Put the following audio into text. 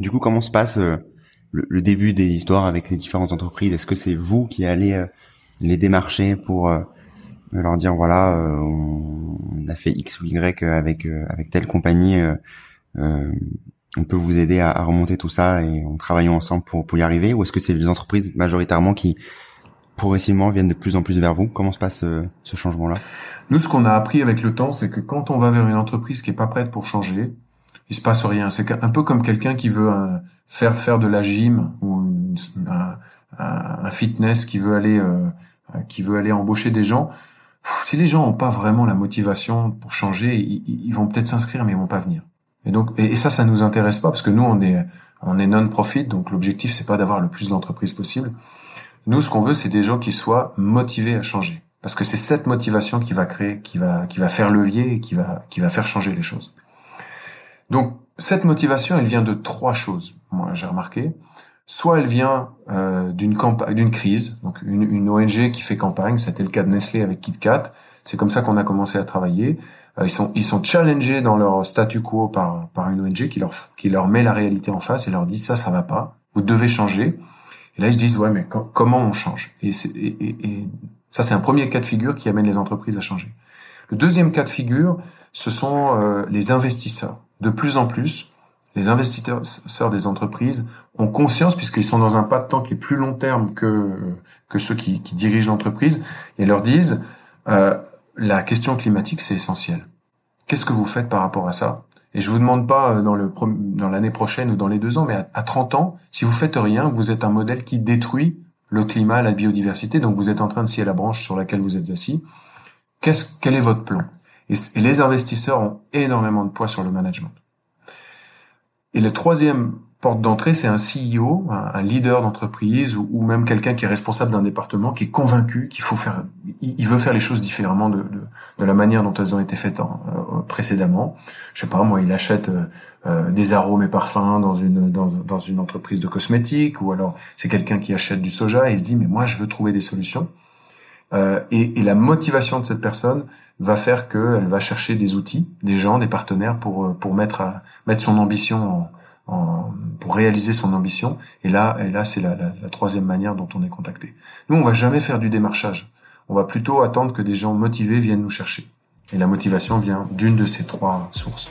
du coup, comment se passe euh, le, début des histoires avec les différentes entreprises? Est-ce que c'est vous qui allez euh, les démarcher pour euh, leur dire voilà, on a fait X ou Y avec avec telle compagnie, on peut vous aider à, remonter tout ça et on travaille ensemble pour pour y arriver? Ou est-ce que c'est les entreprises majoritairement qui progressivement viennent de plus en plus vers vous Comment se passe ce changement-là? Nous, ce qu'on a appris avec le temps, c'est que quand on va vers une entreprise qui est pas prête pour changer, il se passe rien. C'est un peu comme quelqu'un qui veut euh, faire faire de la gym ou un, fitness qui veut aller euh, qui veut aller embaucher des gens. Si les gens n'ont pas vraiment la motivation pour changer, ils, vont peut-être s'inscrire mais ils vont pas venir. Et donc et, ça ça nous intéresse pas parce que nous on est on est non profit donc l'objectif c'est pas d'avoir le plus d'entreprises possible. Nous ce qu'on veut c'est des gens qui soient motivés à changer parce que c'est cette motivation qui va créer qui va qui va faire levier et qui va qui va faire changer les choses. Donc cette motivation, elle vient de trois choses. Moi, j'ai remarqué. Soit elle vient euh, d'une campagne, d'une crise, donc une, une, ONG qui fait campagne. C'était le cas de Nestlé avec KitKat. C'est comme ça qu'on a commencé à travailler. Euh, ils sont ils sont challengés dans leur statu quo par par une ONG qui leur qui leur met la réalité en face et leur dit ça ça va pas. Vous devez changer. Et là ils se disent ouais mais comment on change? Et, ça c'est un premier cas de figure qui amène les entreprises à changer. Le deuxième cas de figure, ce sont euh, les investisseurs de plus en plus, les investisseurs des entreprises ont conscience, puisqu'ils sont dans un pas de temps qui est plus long terme que, ceux qui, qui dirigent l'entreprise, et leur disent, euh, la question climatique, c'est essentiel. Qu'est-ce que vous faites par rapport à ça? Et je vous demande pas euh, dans le dans l'année prochaine ou dans les deux ans, mais à, à 30 ans, si vous faites rien, vous êtes un modèle qui détruit le climat, la biodiversité, donc vous êtes en train de scier la branche sur laquelle vous êtes assis. Qu'est-ce, quel est votre plan? Et, les investisseurs ont énormément de poids sur le management. Et le troisième porte d'entrée, c'est un CEO, un, leader d'entreprise ou, même quelqu'un qui est responsable d'un département, qui est convaincu qu'il faut faire, il, veut faire les choses différemment de, de, de, la manière dont elles ont été faites en, euh, précédemment. Je sais pas, moi, il achète euh, euh, des arômes et parfums dans une dans, une entreprise de cosmétiques, ou alors c'est quelqu'un qui achète du soja et il se dit mais moi je veux trouver des solutions. Euh, et, la motivation de cette personne va faire qu'elle va chercher des outils, des gens, des partenaires pour pour mettre mettre son ambition en, en, pour réaliser son ambition. Et là, et là, c'est la, la, la, troisième manière dont on est contacté. Nous, on va jamais faire du démarchage. On va plutôt attendre que des gens motivés viennent nous chercher. Et la motivation vient d'une de ces trois sources.